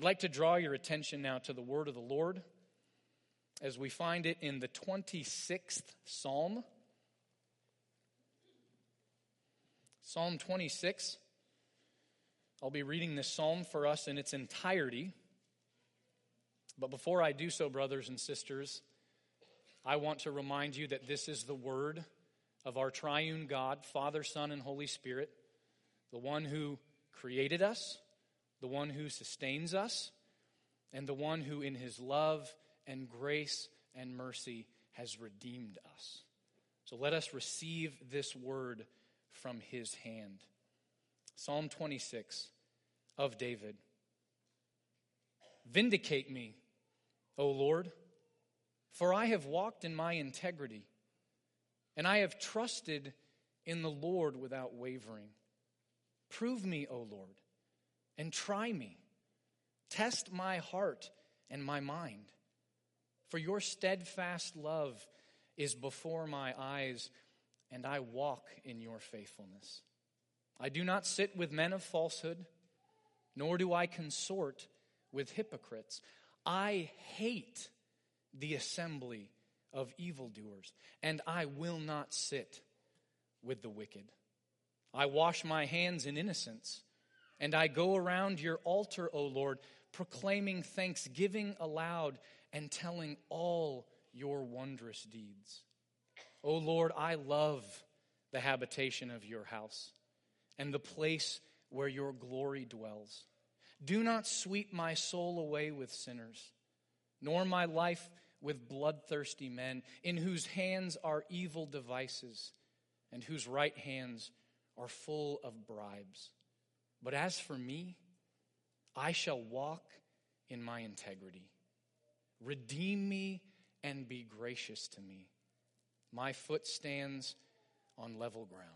I'd like to draw your attention now to the word of the Lord as we find it in the 26th Psalm. Psalm 26. I'll be reading this psalm for us in its entirety. But before I do so, brothers and sisters, I want to remind you that this is the word of our triune God, Father, Son, and Holy Spirit, the one who created us, the one who sustains us, and the one who, in his love and grace and mercy, has redeemed us. So let us receive this word from his hand. Psalm 26 of David. Vindicate me, O Lord, for I have walked in my integrity, and I have trusted in the Lord without wavering. Prove me, O Lord, and try me. Test my heart and my mind. For your steadfast love is before my eyes, and I walk in your faithfulness. I do not sit with men of falsehood, nor do I consort with hypocrites. I hate the assembly of evildoers, and I will not sit with the wicked. I wash my hands in innocence, and I go around your altar, O Lord, proclaiming thanksgiving aloud and telling all your wondrous deeds. O Lord, I love the habitation of your house and the place where your glory dwells. Do not sweep my soul away with sinners, nor my life with bloodthirsty men, in whose hands are evil devices, and whose right hands are full of bribes. But as for me, I shall walk in my integrity. Redeem me and be gracious to me. My foot stands on level ground.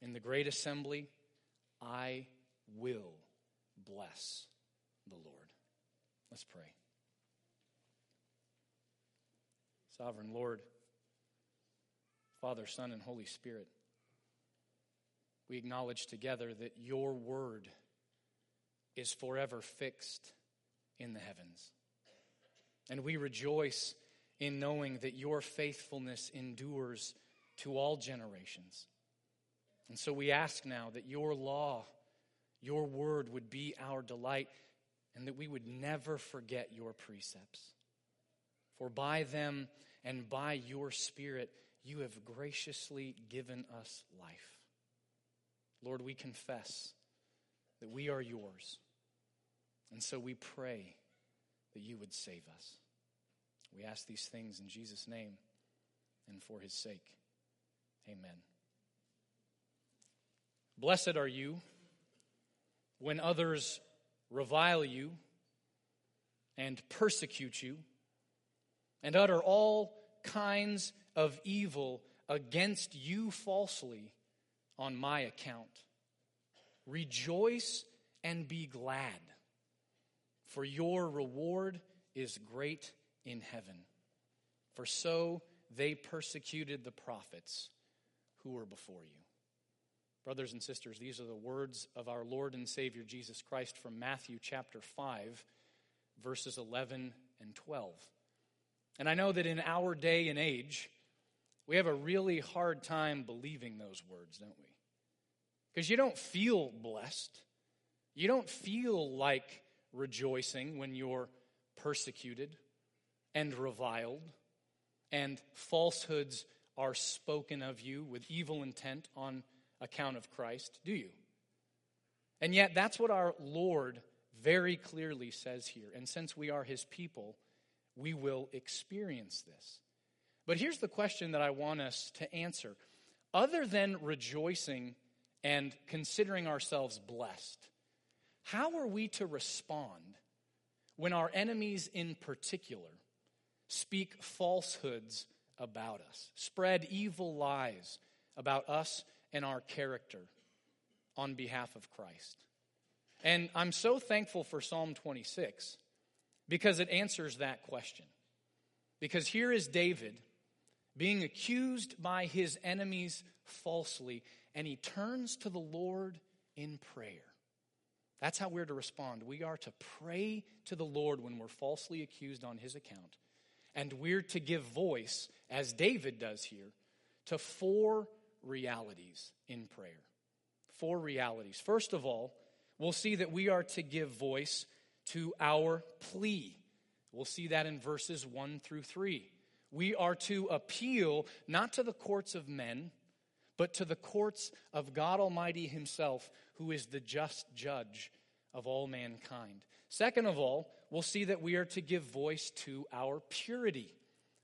In the great assembly, I will bless the Lord. Let's pray. Sovereign Lord, Father, Son, and Holy Spirit, we acknowledge together that your word is forever fixed in the heavens. And we rejoice in knowing that your faithfulness endures to all generations. And so we ask now that your law, your word would be our delight and that we would never forget your precepts. For by them and by your Spirit, you have graciously given us life. Lord, we confess that we are yours. And so we pray that you would save us. We ask these things in Jesus' name and for his sake. Amen. Blessed are you when others revile you and persecute you and utter all kinds of evil against you falsely on my account. Rejoice and be glad, for your reward is great in heaven. For so they persecuted the prophets who were before you. Brothers and sisters, these are the words of our Lord and Savior Jesus Christ from Matthew chapter 5, verses 11 and 12. And I know that in our day and age, we have a really hard time believing those words, don't we? Because you don't feel blessed. You don't feel like rejoicing when you're persecuted and reviled, and falsehoods are spoken of you with evil intent on account of Christ, do you? And yet, that's what our Lord very clearly says here. And since we are his people, we will experience this. But here's the question that I want us to answer. Other than rejoicing and considering ourselves blessed, how are we to respond when our enemies in particular speak falsehoods about us, spread evil lies about us and our character on behalf of Christ. And I'm so thankful for Psalm 26 because it answers that question. Because here is David being accused by his enemies falsely, and he turns to the Lord in prayer. That's how we're to respond. We are to pray to the Lord when we're falsely accused on his account. And we're to give voice, as David does here, to four realities in prayer. Four realities. First of all, we'll see that we are to give voice to our plea. We'll see that in verses 1 through 3. We are to appeal not to the courts of men, but to the courts of God Almighty Himself, who is the just judge of all mankind. Second of all, we'll see that we are to give voice to our purity.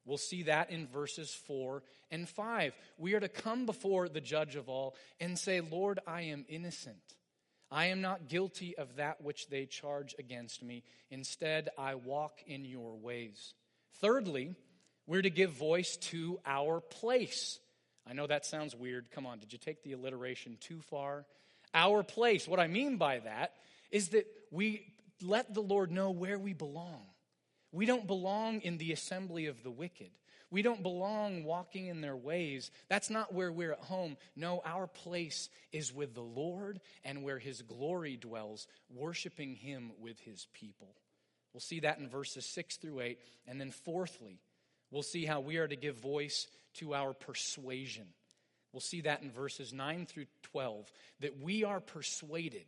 We'll see that in verses 4 and 5. We are to come before the judge of all and say, Lord, I am innocent. I am not guilty of that which they charge against me. Instead, I walk in your ways. Thirdly, we're to give voice to our place. I know that sounds weird. Come on, did you take the alliteration too far? Our place. What I mean by that is that we let the Lord know where we belong. We don't belong in the assembly of the wicked. We don't belong walking in their ways. That's not where we're at home. No, our place is with the Lord and where his glory dwells, worshiping him with his people. We'll see that in verses 6 through 8. And then, fourthly, we'll see how we are to give voice to our persuasion. We'll see that in verses 9 through 12, that we are persuaded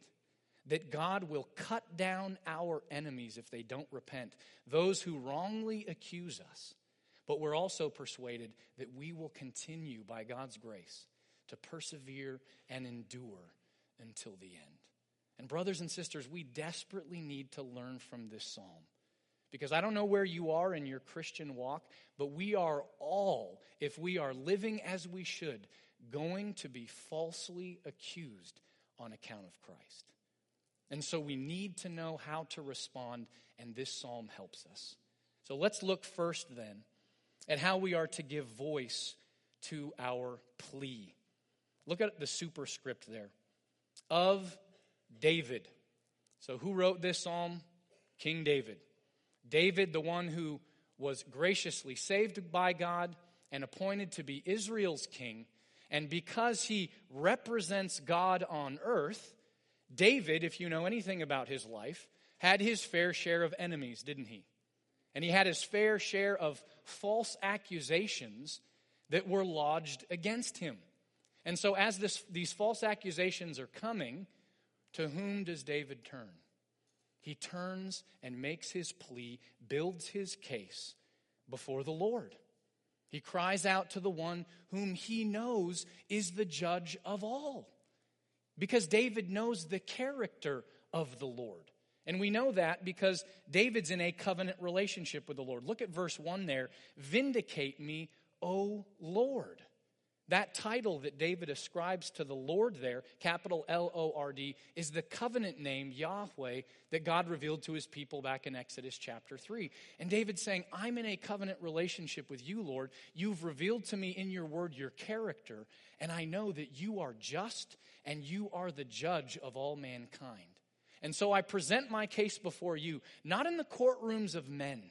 that God will cut down our enemies if they don't repent, those who wrongly accuse us. But we're also persuaded that we will continue by God's grace to persevere and endure until the end. And, brothers and sisters, we desperately need to learn from this psalm. Because I don't know where you are in your Christian walk, but we are all, if we are living as we should, going to be falsely accused on account of Christ. And so we need to know how to respond, and this psalm helps us. So let's look first then at how we are to give voice to our plea. Look at the superscript there of David. So, who wrote this psalm? King David. David, the one who was graciously saved by God and appointed to be Israel's king. And because he represents God on earth, David, if you know anything about his life, had his fair share of enemies, didn't he? And he had his fair share of false accusations that were lodged against him. And so, as this, these false accusations are coming, to whom does David turn? He turns and makes his plea, builds his case before the Lord. He cries out to the one whom he knows is the judge of all. Because David knows the character of the Lord. And we know that because David's in a covenant relationship with the Lord. Look at verse 1 there. Vindicate me, O Lord. That title that David ascribes to the Lord there, capital L O R D, is the covenant name, Yahweh, that God revealed to his people back in Exodus chapter 3. And David's saying, I'm in a covenant relationship with you, Lord. You've revealed to me in your word your character, and I know that you are just and you are the judge of all mankind. And so I present my case before you, not in the courtrooms of men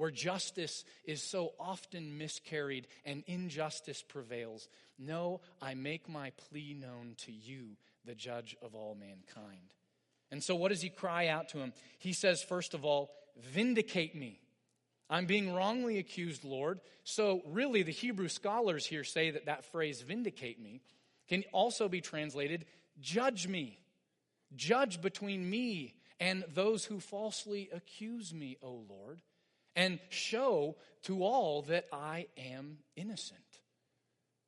where justice is so often miscarried and injustice prevails. No, I make my plea known to you, the judge of all mankind. And so, what does he cry out to him? He says, first of all, Vindicate me. I'm being wrongly accused, Lord. So, really, the Hebrew scholars here say that that phrase, vindicate me, can also be translated, Judge me. Judge between me and those who falsely accuse me, O Lord and show to all that I am innocent.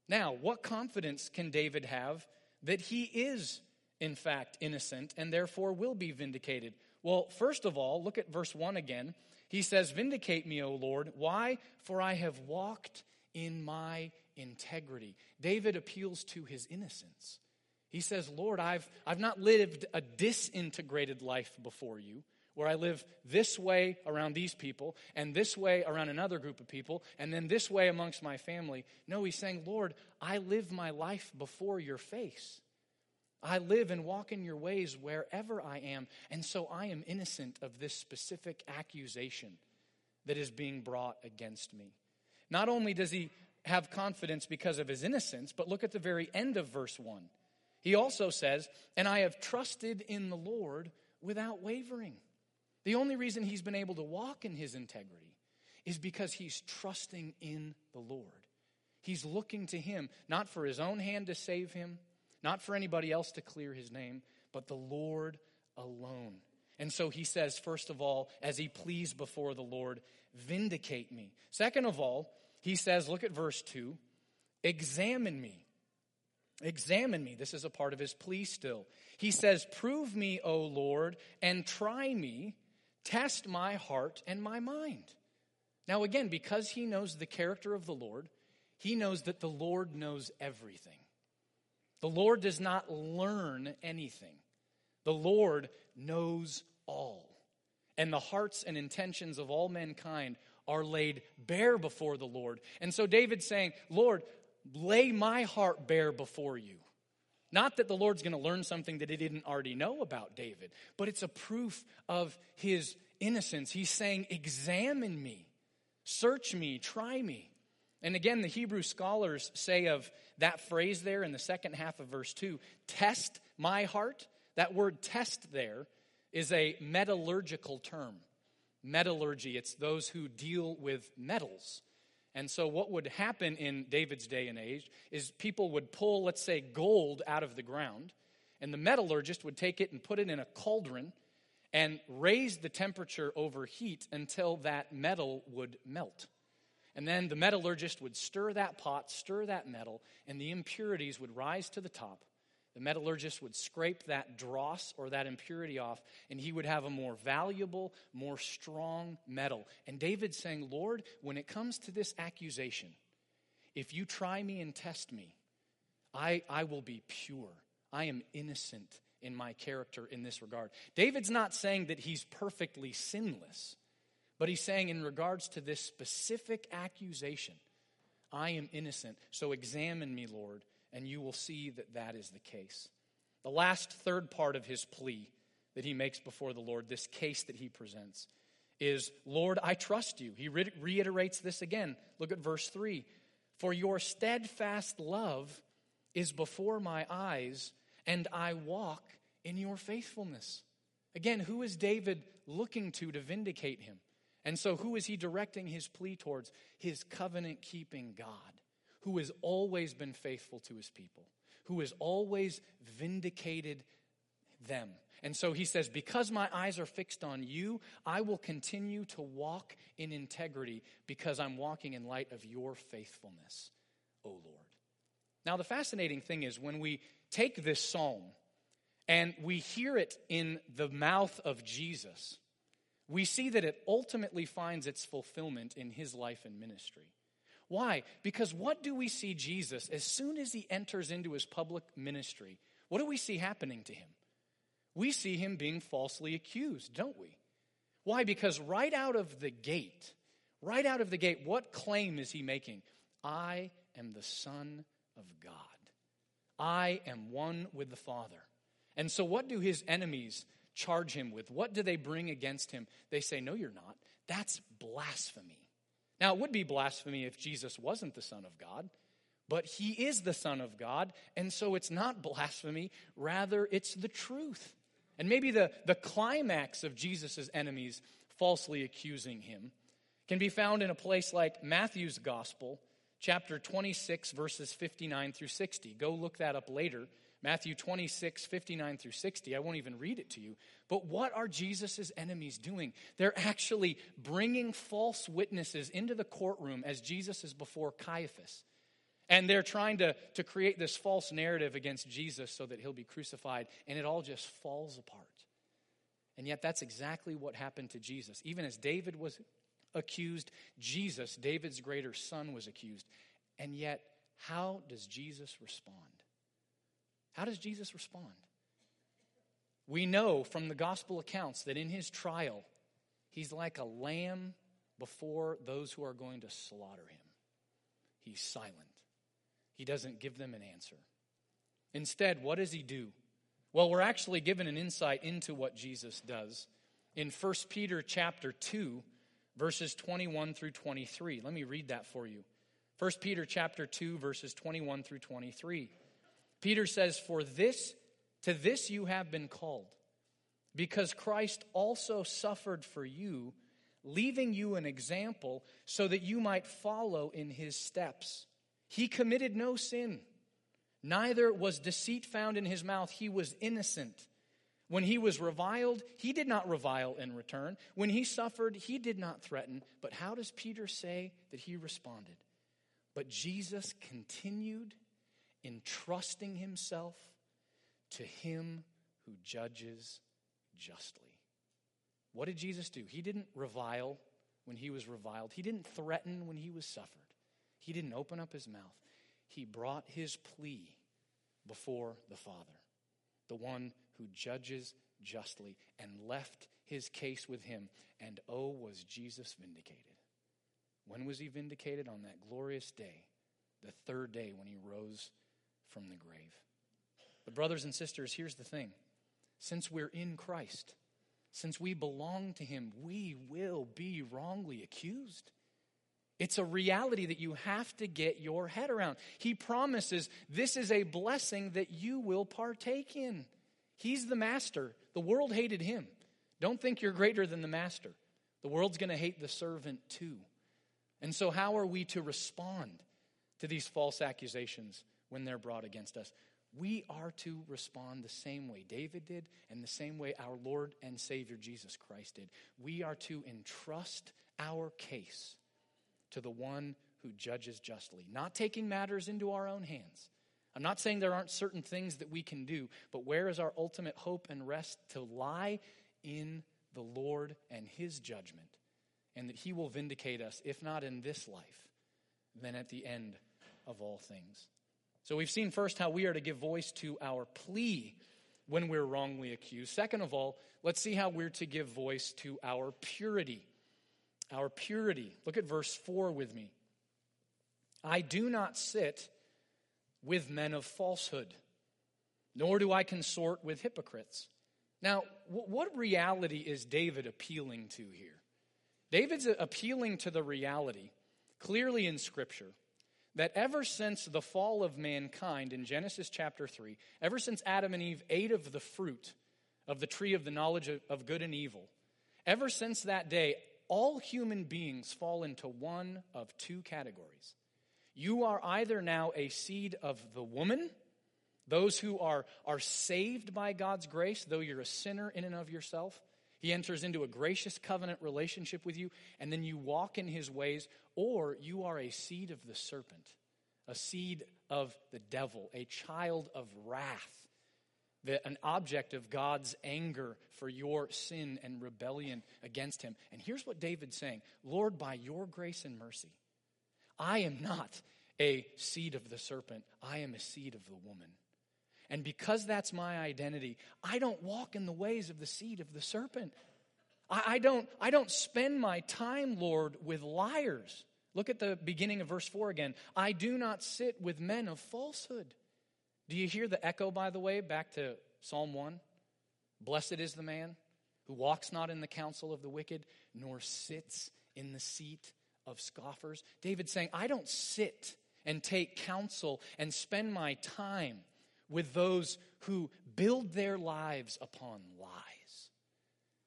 Now, what confidence can David have that he is, in fact, innocent and therefore will be vindicated? Well, first of all, look at verse 1 again. He says, Vindicate me, O Lord. Why? For I have walked in my integrity. David appeals to his innocence. He says, Lord, I've, I've not lived a disintegrated life before you where I live this way around these people, and this way around another group of people, and then this way amongst my family. No, he's saying, Lord, I live my life before your face. I live and walk in your ways wherever I am, and so I am innocent of this specific accusation that is being brought against me. Not only does he have confidence because of his innocence, but look at the very end of verse 1. He also says, And I have trusted in the Lord without wavering. The only reason he's been able to walk in his integrity is because he's trusting in the Lord. He's looking to him, not for his own hand to save him, not for anybody else to clear his name, but the Lord alone. And so he says, first of all, as he pleads before the Lord, vindicate me. Second of all, he says, look at verse 2, examine me. Examine me. This is a part of his plea still. He says, Prove me, O Lord, and try me. Test my heart and my mind. Now, again, because he knows the character of the Lord, he knows that the Lord knows everything. The Lord does not learn anything, the Lord knows all. And the hearts and intentions of all mankind are laid bare before the Lord. And so David's saying, Lord, lay my heart bare before you. Not that the Lord's going to learn something that he didn't already know about David, but it's a proof of his innocence. He's saying, Examine me, search me, try me. And again, the Hebrew scholars say of that phrase there in the second half of verse 2 test my heart. That word test there is a metallurgical term. Metallurgy, it's those who deal with metals. And so, what would happen in David's day and age is people would pull, let's say, gold out of the ground, and the metallurgist would take it and put it in a cauldron and raise the temperature over heat until that metal would melt. And then the metallurgist would stir that pot, stir that metal, and the impurities would rise to the top. The metallurgist would scrape that dross or that impurity off, and he would have a more valuable, more strong metal. And David's saying, Lord, when it comes to this accusation, if you try me and test me, I, I will be pure. I am innocent in my character in this regard. David's not saying that he's perfectly sinless, but he's saying, in regards to this specific accusation, I am innocent. So examine me, Lord, and you will see that that is the case. The last third part of his plea that he makes before the Lord, this case that he presents, is Lord, I trust you. He re- reiterates this again. Look at verse 3 For your steadfast love is before my eyes, and I walk in your faithfulness. Again, who is David looking to to vindicate him? And so, who is he directing his plea towards? His covenant keeping God who has always been faithful to his people, who has always vindicated them. And so he says, Because my eyes are fixed on you, I will continue to walk in integrity because I'm walking in light of your faithfulness, O Lord. Now, the fascinating thing is when we take this psalm and we hear it in the mouth of Jesus, we see that it ultimately finds its fulfillment in his life and ministry. Why? Because what do we see Jesus as soon as he enters into his public ministry? What do we see happening to him? We see him being falsely accused, don't we? Why? Because right out of the gate, right out of the gate, what claim is he making? I am the Son of God. I am one with the Father. And so, what do his enemies charge him with? What do they bring against him? They say, No, you're not. That's blasphemy. Now, it would be blasphemy if Jesus wasn't the Son of God, but he is the Son of God, and so it's not blasphemy, rather, it's the truth. And maybe the, the climax of Jesus' enemies falsely accusing him can be found in a place like Matthew's Gospel, chapter 26, verses 59 through 60. Go look that up later. Matthew 26, 59 through 60. I won't even read it to you. But what are Jesus' enemies doing? They're actually bringing false witnesses into the courtroom as Jesus is before Caiaphas. And they're trying to, to create this false narrative against Jesus so that he'll be crucified, and it all just falls apart. And yet, that's exactly what happened to Jesus. Even as David was accused, Jesus, David's greater son, was accused. And yet, how does Jesus respond? How does Jesus respond? We know from the gospel accounts that in his trial, he's like a lamb before those who are going to slaughter him. He's silent, he doesn't give them an answer. Instead, what does he do? Well, we're actually given an insight into what Jesus does in 1 Peter chapter 2 verses 21 through 23. Let me read that for you. 1 Peter chapter 2 verses 21 through 23. Peter says, For this, to this you have been called, because Christ also suffered for you, leaving you an example so that you might follow in his steps. He committed no sin, neither was deceit found in his mouth. He was innocent. When he was reviled, he did not revile in return. When he suffered, he did not threaten. But how does Peter say that he responded? But Jesus continued entrusting himself to him who judges justly. What did Jesus do? He didn't revile when he was reviled, he didn't threaten when he was suffered, he didn't open up his mouth. He brought his plea before the Father, the one who judges justly, and left his case with him. And oh, was Jesus vindicated. When was he vindicated? On that glorious day, the third day when he rose from the grave. But, brothers and sisters, here's the thing since we're in Christ, since we belong to him, we will be wrongly accused. It's a reality that you have to get your head around. He promises this is a blessing that you will partake in. He's the master. The world hated him. Don't think you're greater than the master. The world's going to hate the servant too. And so, how are we to respond to these false accusations when they're brought against us? We are to respond the same way David did and the same way our Lord and Savior Jesus Christ did. We are to entrust our case to the one who judges justly, not taking matters into our own hands. I'm not saying there aren't certain things that we can do, but where is our ultimate hope and rest? To lie in the Lord and His judgment, and that He will vindicate us, if not in this life, then at the end of all things. So we've seen first how we are to give voice to our plea when we're wrongly accused. Second of all, let's see how we're to give voice to our purity. Our purity. Look at verse 4 with me. I do not sit with men of falsehood, nor do I consort with hypocrites. Now, what reality is David appealing to here? David's appealing to the reality, clearly in Scripture, that ever since the fall of mankind in Genesis chapter 3, ever since Adam and Eve ate of the fruit of the tree of the knowledge of good and evil, ever since that day, all human beings fall into one of two categories. You are either now a seed of the woman, those who are, are saved by God's grace, though you're a sinner in and of yourself. He enters into a gracious covenant relationship with you, and then you walk in his ways, or you are a seed of the serpent, a seed of the devil, a child of wrath, an object of God's anger for your sin and rebellion against him. And here's what David's saying Lord, by your grace and mercy, I am not a seed of the serpent, I am a seed of the woman. And because that's my identity, I don't walk in the ways of the seed of the serpent. I, I, don't, I don't spend my time, Lord, with liars. Look at the beginning of verse 4 again. I do not sit with men of falsehood. Do you hear the echo, by the way, back to Psalm 1? Blessed is the man who walks not in the counsel of the wicked, nor sits in the seat of scoffers. David saying, I don't sit and take counsel and spend my time with those who build their lives upon lies.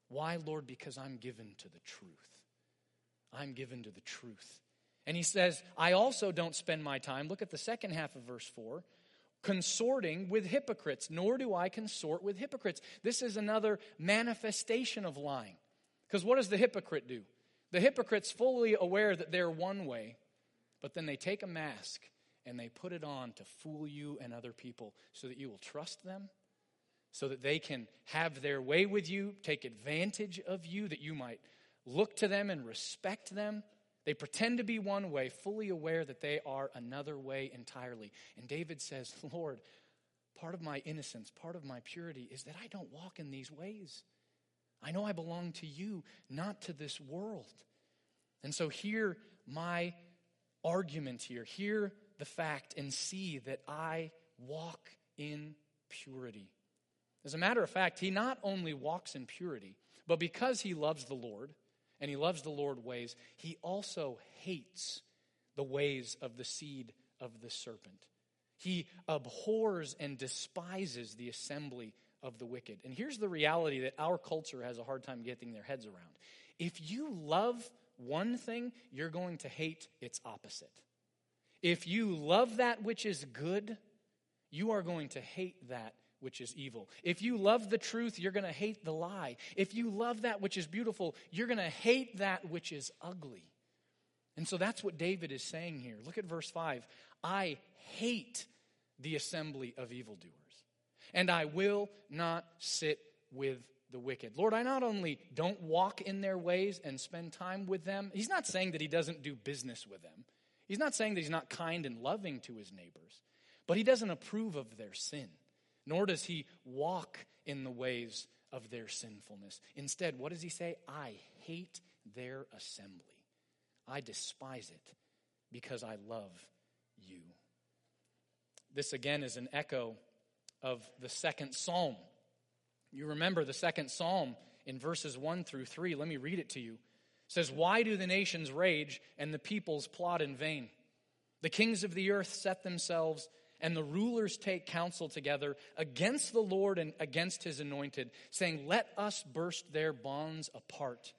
Why, Lord? Because I'm given to the truth. I'm given to the truth. And he says, I also don't spend my time, look at the second half of verse 4, consorting with hypocrites, nor do I consort with hypocrites. This is another manifestation of lying. Because what does the hypocrite do? The hypocrite's fully aware that they're one way, but then they take a mask and they put it on to fool you and other people so that you will trust them, so that they can have their way with you, take advantage of you, that you might look to them and respect them. They pretend to be one way, fully aware that they are another way entirely. And David says, Lord, part of my innocence, part of my purity is that I don't walk in these ways. I know I belong to you, not to this world. And so, hear my argument here. Hear the fact and see that I walk in purity. As a matter of fact, he not only walks in purity, but because he loves the Lord and he loves the Lord ways, he also hates the ways of the seed of the serpent. He abhors and despises the assembly of the wicked. And here's the reality that our culture has a hard time getting their heads around. If you love one thing, you're going to hate its opposite. If you love that which is good, you are going to hate that which is evil. If you love the truth, you're going to hate the lie. If you love that which is beautiful, you're going to hate that which is ugly. And so that's what David is saying here. Look at verse 5. I hate the assembly of evildoers, and I will not sit with the wicked. Lord, I not only don't walk in their ways and spend time with them, he's not saying that he doesn't do business with them. He's not saying that he's not kind and loving to his neighbors, but he doesn't approve of their sin, nor does he walk in the ways of their sinfulness. Instead, what does he say? I hate their assembly. I despise it because I love you. This again is an echo of the second psalm. You remember the second psalm in verses 1 through 3. Let me read it to you. Says, Why do the nations rage and the peoples plot in vain? The kings of the earth set themselves, and the rulers take counsel together against the Lord and against his anointed, saying, Let us burst their bonds apart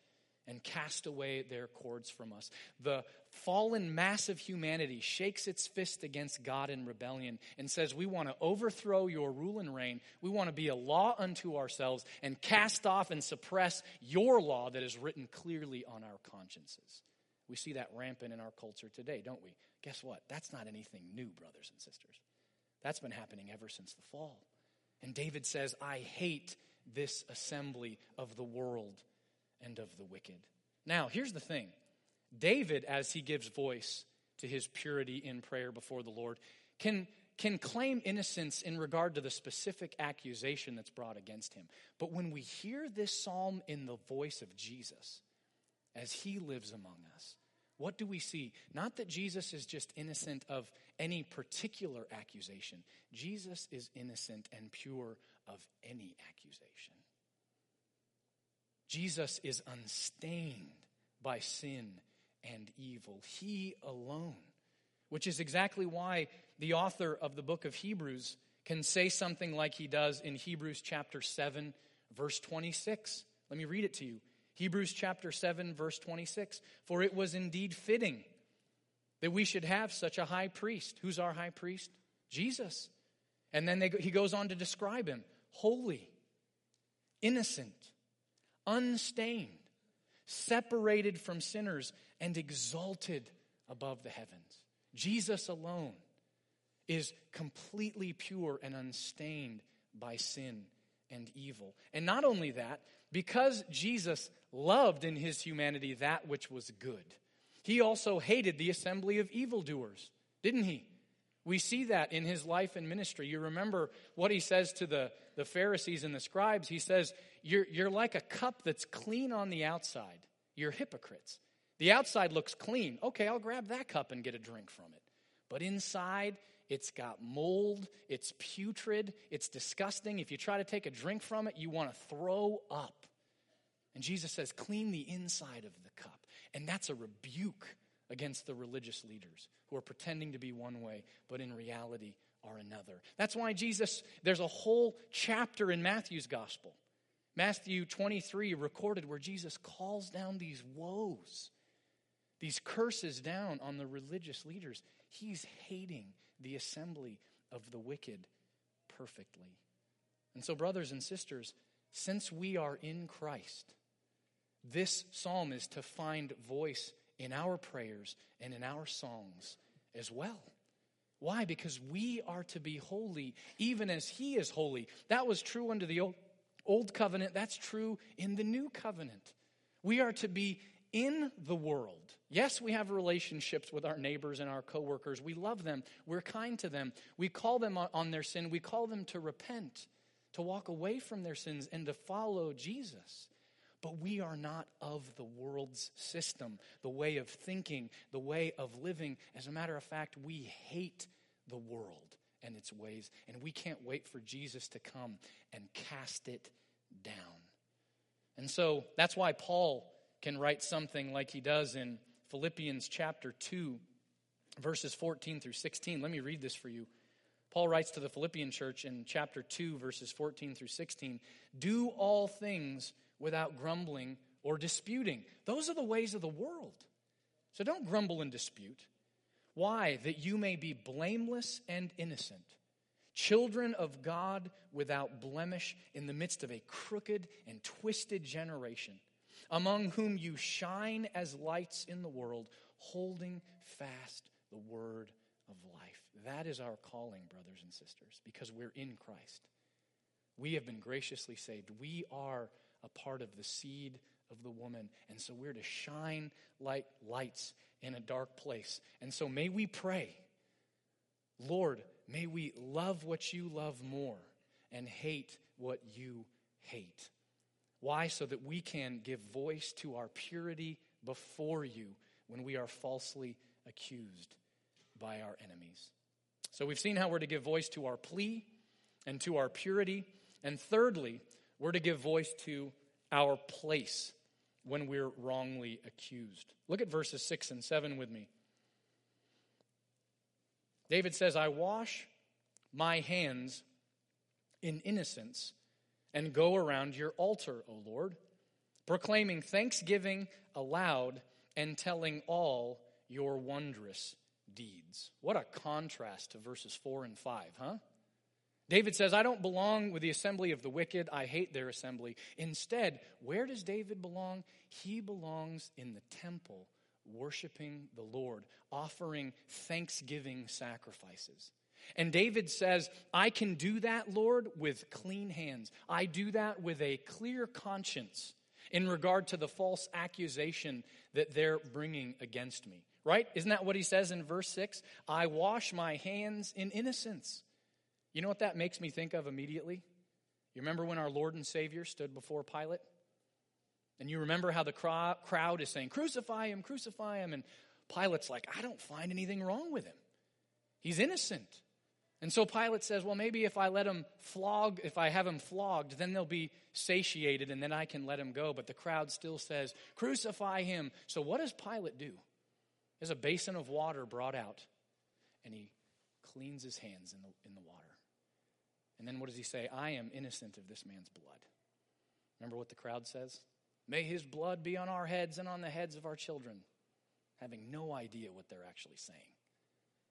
and cast away their cords from us. The fallen mass of humanity shakes its fist against God in rebellion and says, We want to overthrow your rule and reign. We want to be a law unto ourselves and cast off and suppress your law that is written clearly on our consciences. We see that rampant in our culture today, don't we? Guess what? That's not anything new, brothers and sisters. That's been happening ever since the fall. And David says, I hate this assembly of the world and of the wicked. Now, here's the thing David, as he gives voice to his purity in prayer before the Lord, can, can claim innocence in regard to the specific accusation that's brought against him. But when we hear this psalm in the voice of Jesus, as he lives among us, what do we see? Not that Jesus is just innocent of any particular accusation, Jesus is innocent and pure of any accusation. Jesus is unstained by sin and evil. He alone. Which is exactly why the author of the book of Hebrews can say something like he does in Hebrews chapter 7, verse 26. Let me read it to you. Hebrews chapter 7, verse 26. For it was indeed fitting that we should have such a high priest. Who's our high priest? Jesus. And then they, he goes on to describe him holy, innocent, unstained, separated from sinners, and exalted above the heavens. Jesus alone is completely pure and unstained by sin and evil. And not only that, because Jesus loved in his humanity that which was good, he also hated the assembly of evildoers, didn't he? We see that in his life and ministry. You remember what he says to the, the Pharisees and the scribes. He says, you're, you're like a cup that's clean on the outside. You're hypocrites. The outside looks clean. Okay, I'll grab that cup and get a drink from it. But inside, it's got mold, it's putrid, it's disgusting. If you try to take a drink from it, you want to throw up. And Jesus says, clean the inside of the cup. And that's a rebuke against the religious leaders who are pretending to be one way, but in reality are another. That's why Jesus, there's a whole chapter in Matthew's gospel, Matthew 23, recorded where Jesus calls down these woes, these curses down on the religious leaders. He's hating the assembly of the wicked perfectly. And so, brothers and sisters, since we are in Christ, this psalm is to find voice in our prayers and in our songs as well. Why? Because we are to be holy even as He is holy. That was true under the old covenant, that's true in the new covenant. We are to be in the world. Yes, we have relationships with our neighbors and our coworkers. We love them. We're kind to them. We call them on their sin. We call them to repent, to walk away from their sins, and to follow Jesus. But we are not of the world's system, the way of thinking, the way of living. As a matter of fact, we hate the world and its ways, and we can't wait for Jesus to come and cast it down. And so that's why Paul can write something like he does in Philippians chapter 2, verses 14 through 16. Let me read this for you. Paul writes to the Philippian church in chapter 2, verses 14 through 16 do all things without grumbling or disputing. Those are the ways of the world. So don't grumble and dispute. Why? That you may be blameless and innocent, children of God without blemish in the midst of a crooked and twisted generation, among whom you shine as lights in the world, holding fast the word of life. That is our calling, brothers and sisters, because we're in Christ. We have been graciously saved. We are a part of the seed of the woman. And so we're to shine like lights in a dark place. And so may we pray, Lord, may we love what you love more and hate what you hate. Why? So that we can give voice to our purity before you when we are falsely accused by our enemies. So we've seen how we're to give voice to our plea and to our purity. And thirdly, we're to give voice to our place when we're wrongly accused. Look at verses 6 and 7 with me. David says, I wash my hands in innocence and go around your altar, O Lord, proclaiming thanksgiving aloud and telling all your wondrous deeds. What a contrast to verses 4 and 5, huh? David says, I don't belong with the assembly of the wicked. I hate their assembly. Instead, where does David belong? He belongs in the temple, worshiping the Lord, offering thanksgiving sacrifices. And David says, I can do that, Lord, with clean hands. I do that with a clear conscience in regard to the false accusation that they're bringing against me. Right? Isn't that what he says in verse 6? I wash my hands in innocence. You know what that makes me think of immediately? You remember when our Lord and Savior stood before Pilate? And you remember how the crowd is saying, Crucify him, crucify him. And Pilate's like, I don't find anything wrong with him. He's innocent. And so Pilate says, Well, maybe if I let him flog, if I have him flogged, then they'll be satiated and then I can let him go. But the crowd still says, Crucify him. So what does Pilate do? There's a basin of water brought out, and he cleans his hands in the, in the water. And then what does he say? I am innocent of this man's blood. Remember what the crowd says? May his blood be on our heads and on the heads of our children, having no idea what they're actually saying.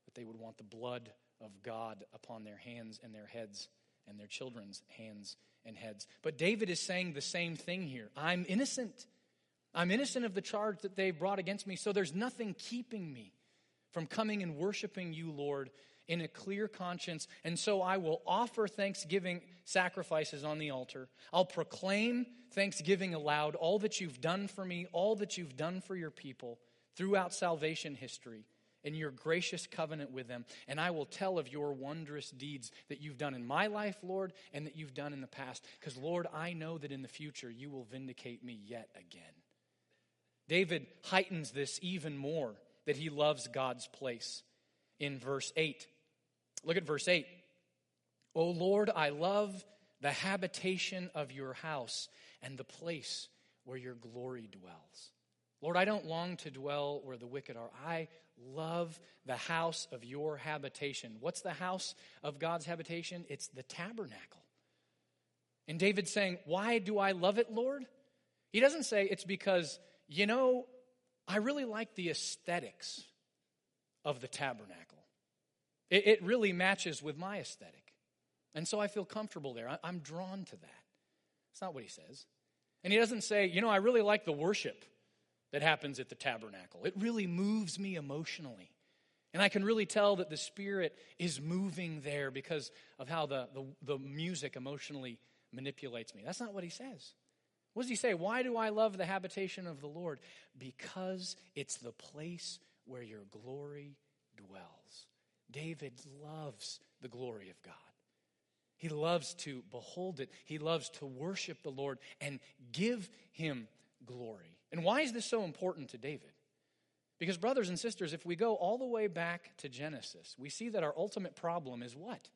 That they would want the blood of God upon their hands and their heads and their children's hands and heads. But David is saying the same thing here I'm innocent. I'm innocent of the charge that they brought against me, so there's nothing keeping me from coming and worshiping you, Lord, in a clear conscience. And so I will offer thanksgiving sacrifices on the altar. I'll proclaim thanksgiving aloud, all that you've done for me, all that you've done for your people throughout salvation history and your gracious covenant with them. And I will tell of your wondrous deeds that you've done in my life, Lord, and that you've done in the past. Because, Lord, I know that in the future you will vindicate me yet again. David heightens this even more that he loves God's place in verse 8. Look at verse 8. O Lord, I love the habitation of your house and the place where your glory dwells. Lord, I don't long to dwell where the wicked are. I love the house of your habitation. What's the house of God's habitation? It's the tabernacle. And David's saying, Why do I love it, Lord? He doesn't say it's because you know, I really like the aesthetics of the tabernacle. It, it really matches with my aesthetic. And so I feel comfortable there. I, I'm drawn to that. It's not what he says. And he doesn't say, you know, I really like the worship that happens at the tabernacle. It really moves me emotionally. And I can really tell that the Spirit is moving there because of how the, the, the music emotionally manipulates me. That's not what he says. What does he say? Why do I love the habitation of the Lord? Because it's the place where your glory dwells. David loves the glory of God. He loves to behold it. He loves to worship the Lord and give him glory. And why is this so important to David? Because, brothers and sisters, if we go all the way back to Genesis, we see that our ultimate problem is what?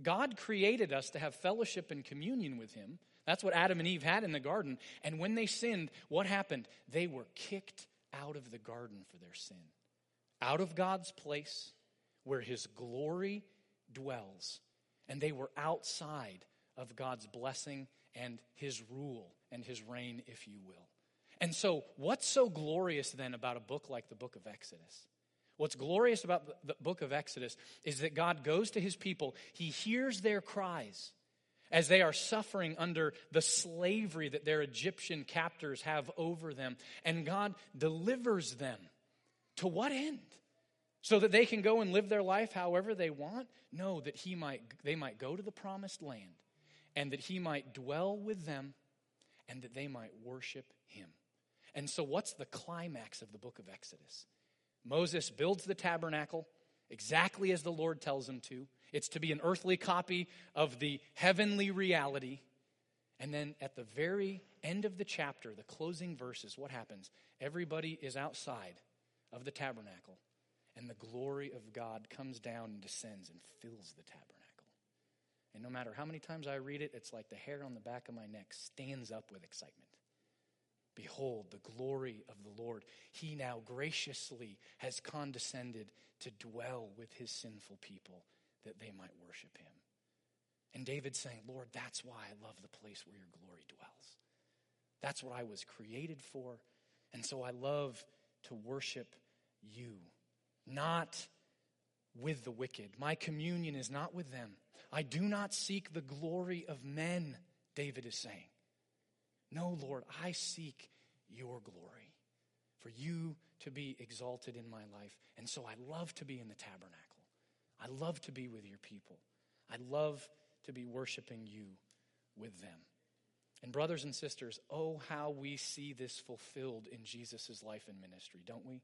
God created us to have fellowship and communion with him that's what Adam and Eve had in the garden. And when they sinned, what happened? They were kicked out of the garden for their sin, out of God's place where his glory dwells. And they were outside of God's blessing and his rule and his reign, if you will. And so, what's so glorious then about a book like the book of Exodus? What's glorious about the book of Exodus is that God goes to his people, he hears their cries as they are suffering under the slavery that their Egyptian captors have over them, and God delivers them. To what end? So that they can go and live their life however they want? No, that he might, they might go to the promised land and that he might dwell with them and that they might worship him. And so, what's the climax of the book of Exodus? Moses builds the tabernacle exactly as the Lord tells him to. It's to be an earthly copy of the heavenly reality. And then at the very end of the chapter, the closing verses, what happens? Everybody is outside of the tabernacle, and the glory of God comes down and descends and fills the tabernacle. And no matter how many times I read it, it's like the hair on the back of my neck stands up with excitement. Behold, the glory of the Lord. He now graciously has condescended to dwell with his sinful people that they might worship him. And David's saying, Lord, that's why I love the place where your glory dwells. That's what I was created for. And so I love to worship you, not with the wicked. My communion is not with them. I do not seek the glory of men, David is saying. No, Lord, I seek your glory, for you to be exalted in my life. And so I love to be in the tabernacle. I love to be with your people. I love to be worshiping you with them. And, brothers and sisters, oh, how we see this fulfilled in Jesus' life and ministry, don't we?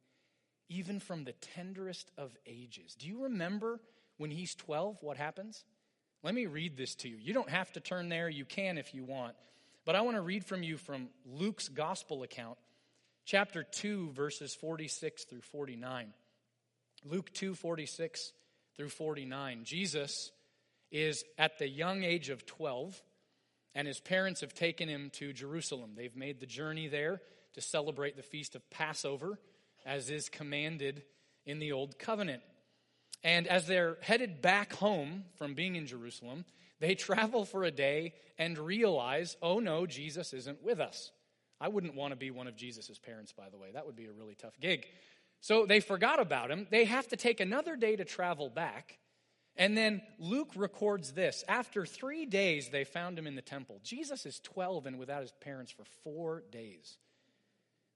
Even from the tenderest of ages. Do you remember when he's 12 what happens? Let me read this to you. You don't have to turn there, you can if you want. But I want to read from you from Luke's gospel account, chapter 2, verses 46 through 49. Luke 2, 46 through 49. Jesus is at the young age of 12, and his parents have taken him to Jerusalem. They've made the journey there to celebrate the feast of Passover, as is commanded in the Old Covenant. And as they're headed back home from being in Jerusalem, they travel for a day and realize, oh no, Jesus isn't with us. I wouldn't want to be one of Jesus' parents, by the way. That would be a really tough gig. So they forgot about him. They have to take another day to travel back. And then Luke records this. After three days, they found him in the temple. Jesus is 12 and without his parents for four days.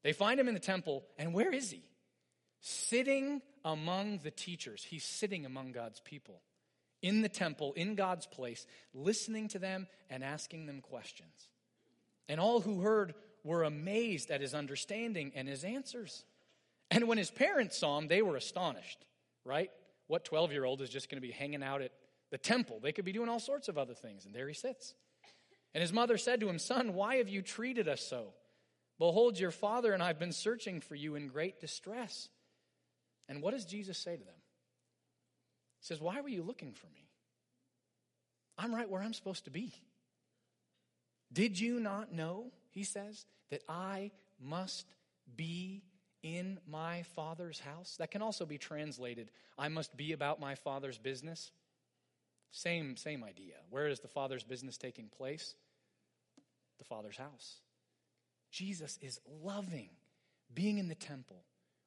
They find him in the temple, and where is he? Sitting among the teachers. He's sitting among God's people in the temple, in God's place, listening to them and asking them questions. And all who heard were amazed at his understanding and his answers. And when his parents saw him, they were astonished, right? What 12 year old is just going to be hanging out at the temple? They could be doing all sorts of other things, and there he sits. And his mother said to him, Son, why have you treated us so? Behold, your father and I have been searching for you in great distress. And what does Jesus say to them? He says, Why were you looking for me? I'm right where I'm supposed to be. Did you not know, he says, that I must be in my father's house. That can also be translated, I must be about my father's business. Same, same idea. Where is the father's business taking place? The father's house. Jesus is loving being in the temple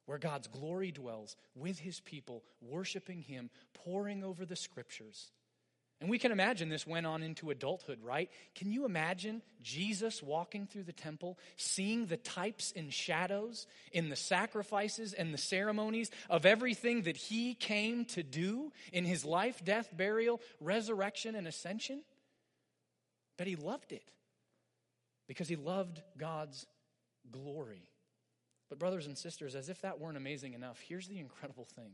where God's glory dwells with his people, worshiping him, poring over the scriptures. And we can imagine this went on into adulthood, right? Can you imagine Jesus walking through the temple, seeing the types and shadows in the sacrifices and the ceremonies of everything that he came to do in his life, death, burial, resurrection, and ascension? But he loved it because he loved God's glory. But, brothers and sisters, as if that weren't amazing enough, here's the incredible thing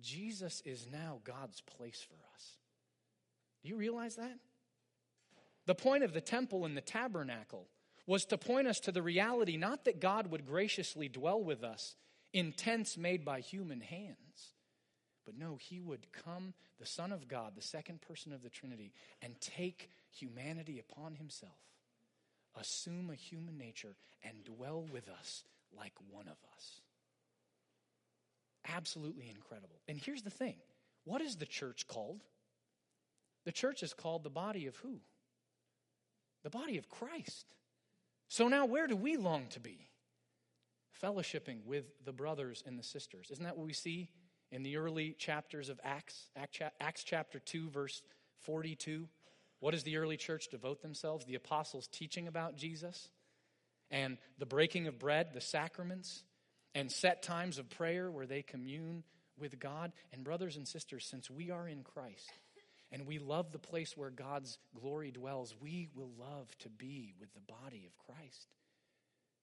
Jesus is now God's place for us. Do you realize that? The point of the temple and the tabernacle was to point us to the reality not that God would graciously dwell with us in tents made by human hands, but no, He would come, the Son of God, the second person of the Trinity, and take humanity upon Himself, assume a human nature, and dwell with us like one of us. Absolutely incredible. And here's the thing What is the church called? The church is called the body of who? The body of Christ. So now, where do we long to be? Fellowshipping with the brothers and the sisters. Isn't that what we see in the early chapters of Acts? Acts chapter 2, verse 42. What does the early church devote themselves? The apostles teaching about Jesus and the breaking of bread, the sacraments, and set times of prayer where they commune with God. And, brothers and sisters, since we are in Christ and we love the place where God's glory dwells, we will love to be with the body of Christ.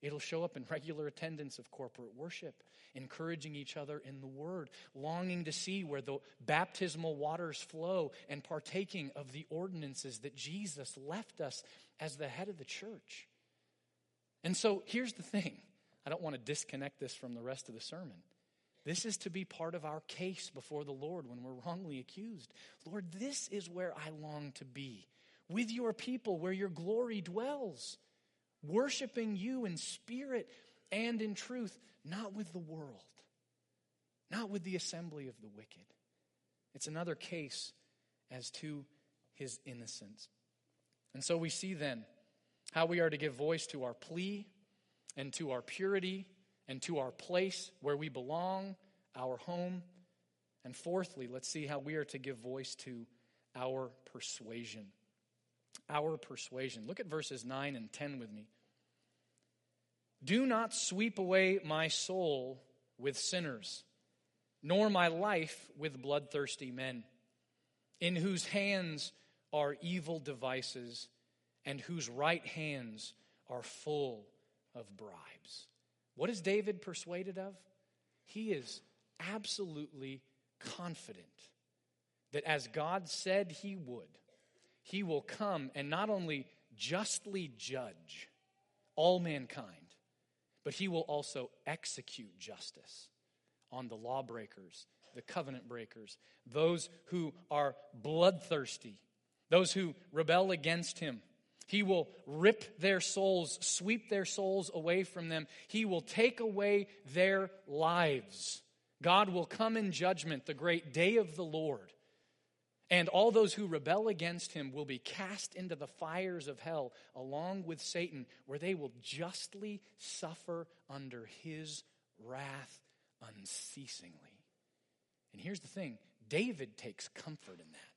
It'll show up in regular attendance of corporate worship, encouraging each other in the Word, longing to see where the baptismal waters flow, and partaking of the ordinances that Jesus left us as the head of the church. And so here's the thing I don't want to disconnect this from the rest of the sermon. This is to be part of our case before the Lord when we're wrongly accused. Lord, this is where I long to be with your people, where your glory dwells worshiping you in spirit and in truth, not with the world, not with the assembly of the wicked. It's another case as to his innocence. And so we see then how we are to give voice to our plea and to our purity and to our place where we belong, our home. And fourthly, let's see how we are to give voice to our persuasion. Our persuasion. Look at verses 9 and 10 with me. Do not sweep away my soul with sinners, nor my life with bloodthirsty men, in whose hands are evil devices, and whose right hands are full of bribes. What is David persuaded of? He is absolutely confident that as God said he would, he will come and not only justly judge all mankind, but he will also execute justice on the lawbreakers, the covenant breakers, those who are bloodthirsty, those who rebel against him. He will rip their souls, sweep their souls away from them. He will take away their lives. God will come in judgment, the great day of the Lord. And all those who rebel against him will be cast into the fires of hell along with Satan, where they will justly suffer under his wrath unceasingly. And here's the thing David takes comfort in that.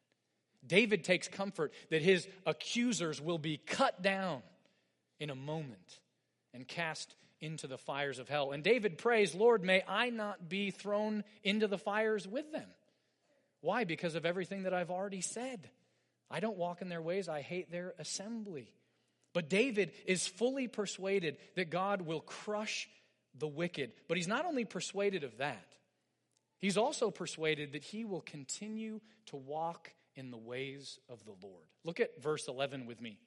David takes comfort that his accusers will be cut down in a moment and cast into the fires of hell. And David prays, Lord, may I not be thrown into the fires with them. Why? Because of everything that I've already said. I don't walk in their ways, I hate their assembly. But David is fully persuaded that God will crush the wicked. But he's not only persuaded of that, he's also persuaded that he will continue to walk in the ways of the Lord. Look at verse 11 with me.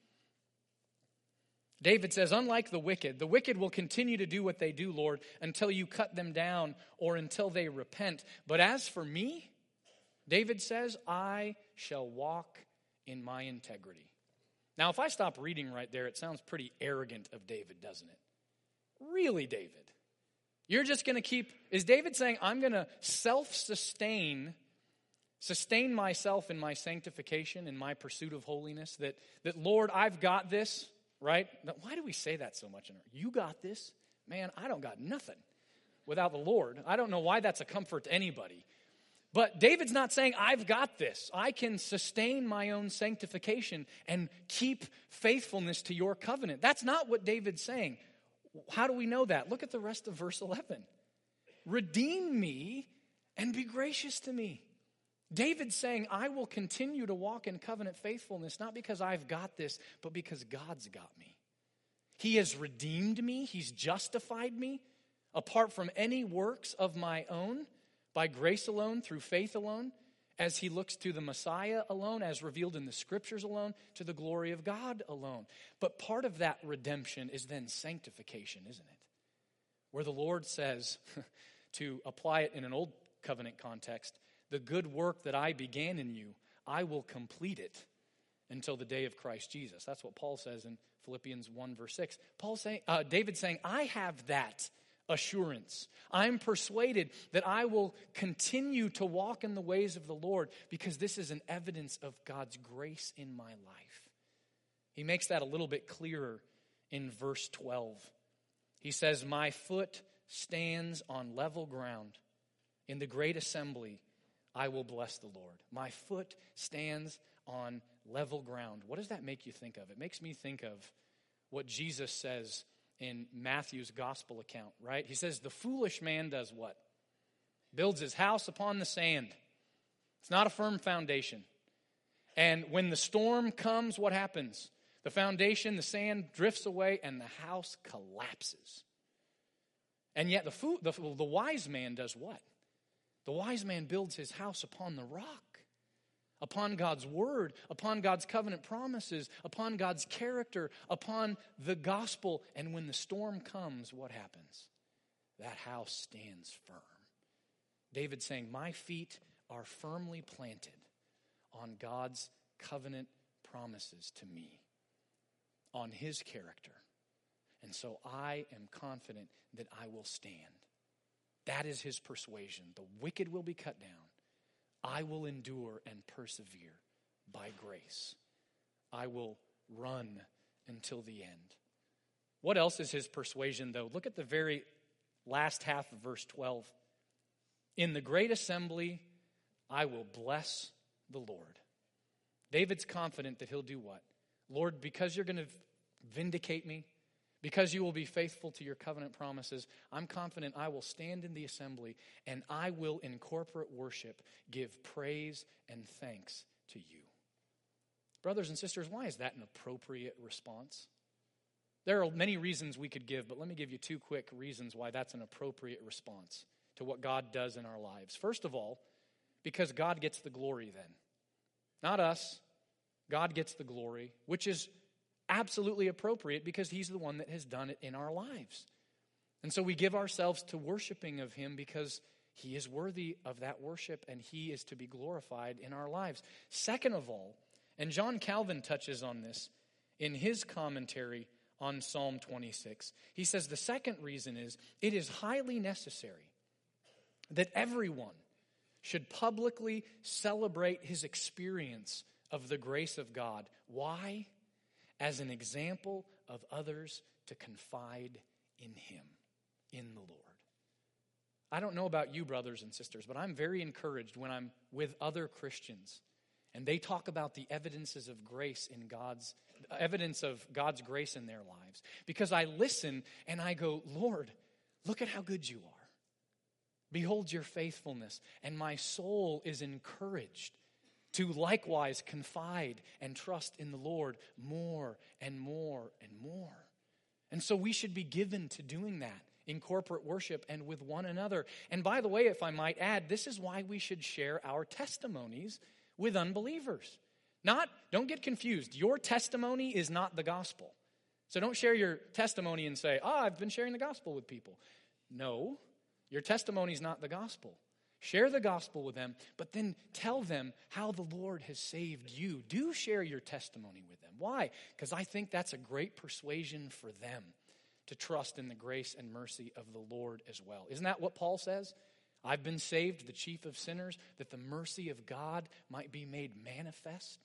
David says, Unlike the wicked, the wicked will continue to do what they do, Lord, until you cut them down or until they repent. But as for me, David says, I shall walk in my integrity. Now, if I stop reading right there, it sounds pretty arrogant of David, doesn't it? Really, David? You're just going to keep, is David saying, I'm going to self sustain, sustain myself in my sanctification, in my pursuit of holiness? That, that Lord, I've got this, right? Why do we say that so much? In our, You got this? Man, I don't got nothing without the Lord. I don't know why that's a comfort to anybody. But David's not saying, I've got this. I can sustain my own sanctification and keep faithfulness to your covenant. That's not what David's saying. How do we know that? Look at the rest of verse 11. Redeem me and be gracious to me. David's saying, I will continue to walk in covenant faithfulness, not because I've got this, but because God's got me. He has redeemed me, He's justified me apart from any works of my own by grace alone, through faith alone, as he looks to the Messiah alone, as revealed in the scriptures alone, to the glory of God alone. But part of that redemption is then sanctification, isn't it? Where the Lord says, to apply it in an old covenant context, the good work that I began in you, I will complete it until the day of Christ Jesus. That's what Paul says in Philippians 1, verse 6. Paul saying, uh, David saying, I have that assurance. I'm persuaded that I will continue to walk in the ways of the Lord because this is an evidence of God's grace in my life. He makes that a little bit clearer in verse 12. He says, My foot stands on level ground. In the great assembly, I will bless the Lord. My foot stands on level ground. What does that make you think of? It makes me think of what Jesus says in Matthew's gospel account, right? He says, The foolish man does what? Builds his house upon the sand. It's not a firm foundation. And when the storm comes, what happens? The foundation, the sand drifts away, and the house collapses. And yet, the, fool, the, the wise man does what? The wise man builds his house upon the rock upon God's word, upon God's covenant promises, upon God's character, upon the gospel. And when the storm comes, what happens? That house stands firm. David saying, My feet are firmly planted on God's covenant promises to me, on his character. And so I am confident that I will stand. That is his persuasion. The wicked will be cut down I will endure and persevere by grace. I will run until the end. What else is his persuasion, though? Look at the very last half of verse 12. In the great assembly, I will bless the Lord. David's confident that he'll do what? Lord, because you're going to vindicate me, because you will be faithful to your covenant promises, I'm confident I will stand in the assembly and I will, in corporate worship, give praise and thanks to you. Brothers and sisters, why is that an appropriate response? There are many reasons we could give, but let me give you two quick reasons why that's an appropriate response to what God does in our lives. First of all, because God gets the glory then. Not us. God gets the glory, which is absolutely appropriate because He's the one that has done it in our lives. And so we give ourselves to worshiping of Him because He is worthy of that worship and He is to be glorified in our lives. Second of all, and John Calvin touches on this in his commentary on Psalm 26, he says the second reason is it is highly necessary that everyone should publicly celebrate his experience of the grace of God. Why? As an example of others to confide in Him, in the Lord. I don't know about you, brothers and sisters, but I'm very encouraged when I'm with other Christians and they talk about the evidences of grace in God's evidence of God's grace in their lives because I listen and I go, Lord, look at how good you are. Behold your faithfulness, and my soul is encouraged to likewise confide and trust in the Lord more and more and more. And so we should be given to doing that in corporate worship and with one another. And by the way, if I might add, this is why we should share our testimonies with unbelievers. Not, don't get confused. Your testimony is not the gospel. So don't share your testimony and say, oh, I've been sharing the gospel with people. No, your testimony is not the gospel. Share the gospel with them, but then tell them how the Lord has saved you. Do share your testimony with them. Why? Because I think that's a great persuasion for them to trust in the grace and mercy of the Lord as well. Isn't that what Paul says? I've been saved, the chief of sinners, that the mercy of God might be made manifest.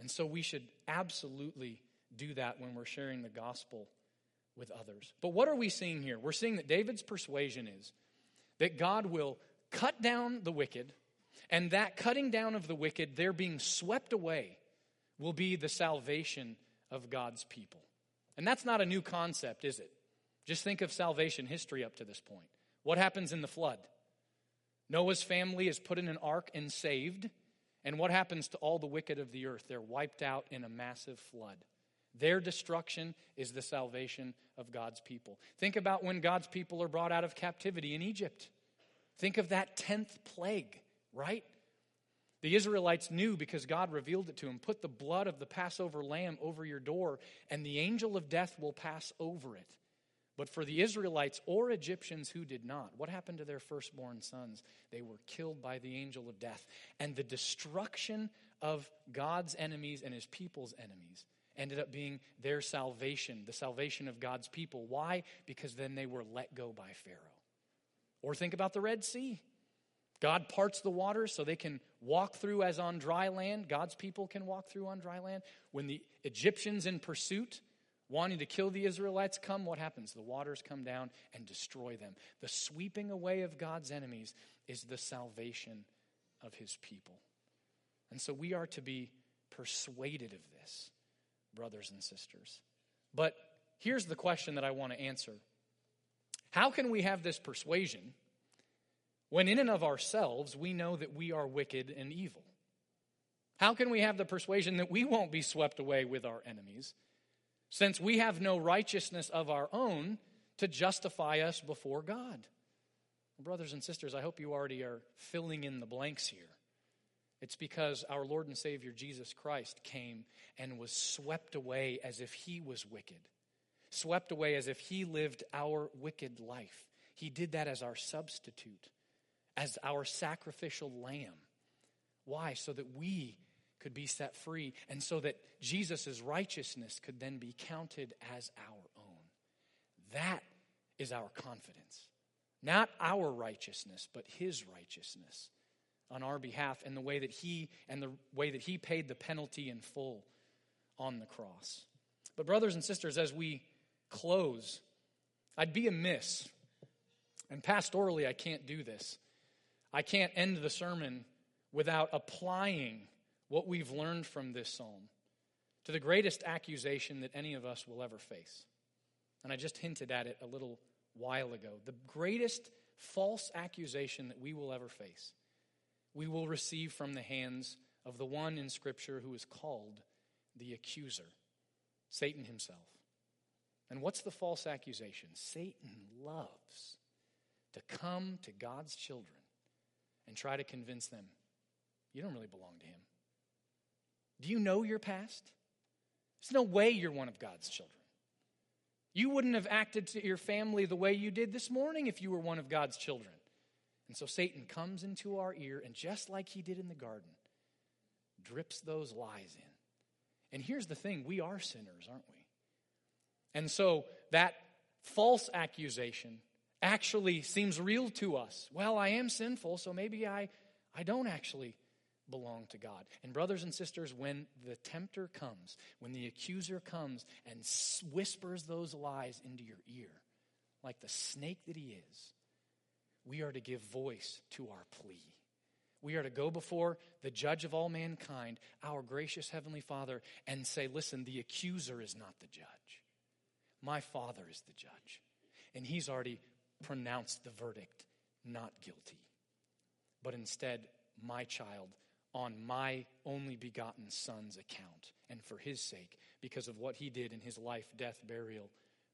And so we should absolutely do that when we're sharing the gospel with others. But what are we seeing here? We're seeing that David's persuasion is that God will cut down the wicked, and that cutting down of the wicked, their being swept away, will be the salvation of God's people. And that's not a new concept, is it? Just think of salvation history up to this point. What happens in the flood? Noah's family is put in an ark and saved. And what happens to all the wicked of the earth? They're wiped out in a massive flood. Their destruction is the salvation of God's people. Think about when God's people are brought out of captivity in Egypt. Think of that 10th plague, right? The Israelites knew because God revealed it to them put the blood of the Passover lamb over your door, and the angel of death will pass over it. But for the Israelites or Egyptians who did not, what happened to their firstborn sons? They were killed by the angel of death. And the destruction of God's enemies and his people's enemies ended up being their salvation, the salvation of God's people. Why? Because then they were let go by Pharaoh. Or think about the Red Sea. God parts the waters so they can walk through as on dry land. God's people can walk through on dry land. When the Egyptians in pursuit, wanting to kill the Israelites, come, what happens? The waters come down and destroy them. The sweeping away of God's enemies is the salvation of his people. And so we are to be persuaded of this, brothers and sisters. But here's the question that I want to answer How can we have this persuasion when, in and of ourselves, we know that we are wicked and evil? How can we have the persuasion that we won't be swept away with our enemies, since we have no righteousness of our own to justify us before God? Brothers and sisters, I hope you already are filling in the blanks here. It's because our Lord and Savior Jesus Christ came and was swept away as if he was wicked, swept away as if he lived our wicked life. He did that as our substitute, as our sacrificial lamb. Why? So that we could be set free and so that Jesus' righteousness could then be counted as our own. That is our confidence. Not our righteousness, but his righteousness on our behalf and the way that he and the way that he paid the penalty in full on the cross. But brothers and sisters, as we close, I'd be amiss. And pastorally, I can't do this. I can't end the sermon without applying what we've learned from this psalm to the greatest accusation that any of us will ever face. And I just hinted at it a little while ago. The greatest false accusation that we will ever face we will receive from the hands of the one in Scripture who is called the accuser, Satan himself. And what's the false accusation? Satan loves to come to God's children and try to convince them you don't really belong to him. Do you know your past? There's no way you're one of God's children. You wouldn't have acted to your family the way you did this morning if you were one of God's children. And so Satan comes into our ear, and just like he did in the garden, drips those lies in. And here's the thing we are sinners, aren't we? And so that false accusation actually seems real to us. Well, I am sinful, so maybe I, I don't actually belong to God. And, brothers and sisters, when the tempter comes, when the accuser comes and whispers those lies into your ear, like the snake that he is, we are to give voice to our plea. We are to go before the judge of all mankind, our gracious Heavenly Father, and say, Listen, the accuser is not the judge. My Father is the judge. And He's already pronounced the verdict not guilty. But instead, my child, on my only begotten Son's account, and for His sake, because of what He did in His life, death, burial,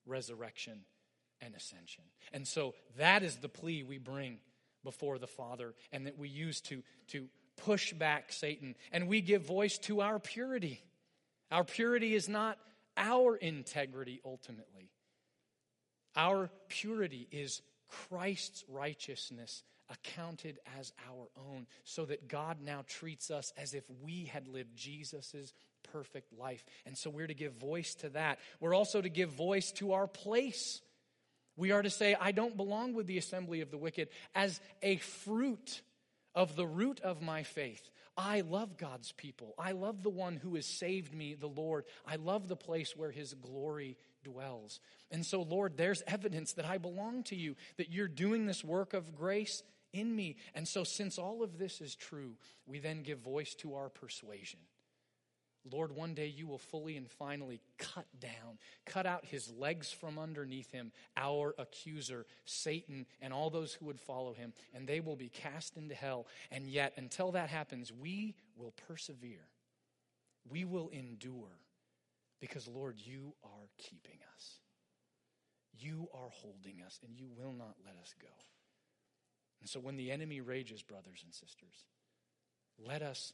resurrection, and ascension. And so that is the plea we bring before the Father and that we use to, to push back Satan. And we give voice to our purity. Our purity is not our integrity ultimately, our purity is Christ's righteousness accounted as our own, so that God now treats us as if we had lived Jesus' perfect life. And so we're to give voice to that. We're also to give voice to our place we are to say, I don't belong with the assembly of the wicked as a fruit of the root of my faith. I love God's people. I love the one who has saved me, the Lord. I love the place where his glory dwells. And so, Lord, there's evidence that I belong to you, that you're doing this work of grace in me. And so, since all of this is true, we then give voice to our persuasion. Lord, one day you will fully and finally cut down, cut out his legs from underneath him, our accuser, Satan, and all those who would follow him, and they will be cast into hell. And yet, until that happens, we will persevere. We will endure because, Lord, you are keeping us. You are holding us, and you will not let us go. And so, when the enemy rages, brothers and sisters, let us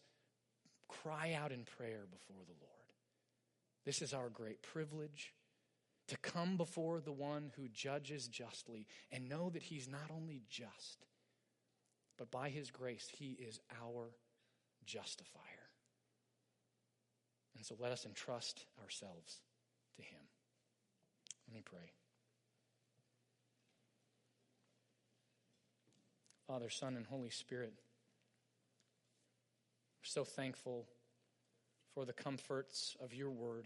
cry out in prayer before the Lord. This is our great privilege to come before the one who judges justly and know that he's not only just, but by his grace, he is our justifier. And so let us entrust ourselves to him. Let me pray. Father, Son, and Holy Spirit, we're so thankful for the comforts of your word.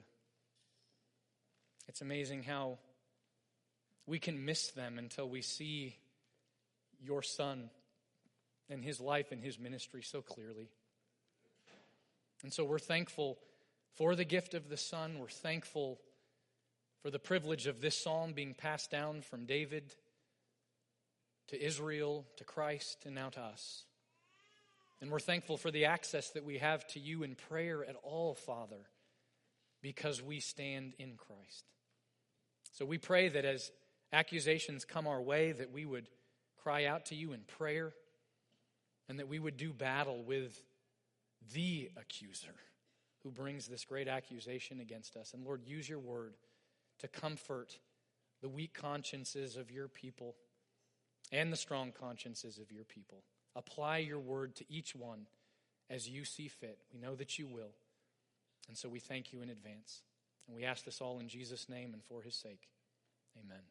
It's amazing how we can miss them until we see your Son and his life and his ministry so clearly. And so we're thankful for the gift of the Son. We're thankful for the privilege of this psalm being passed down from David to Israel, to Christ, and now to us. And we're thankful for the access that we have to you in prayer at all, Father, because we stand in Christ. So we pray that as accusations come our way, that we would cry out to you in prayer and that we would do battle with the accuser who brings this great accusation against us. And Lord, use your word to comfort the weak consciences of your people and the strong consciences of your people. Apply your word to each one as you see fit. We know that you will. And so we thank you in advance. And we ask this all in Jesus' name and for his sake. Amen.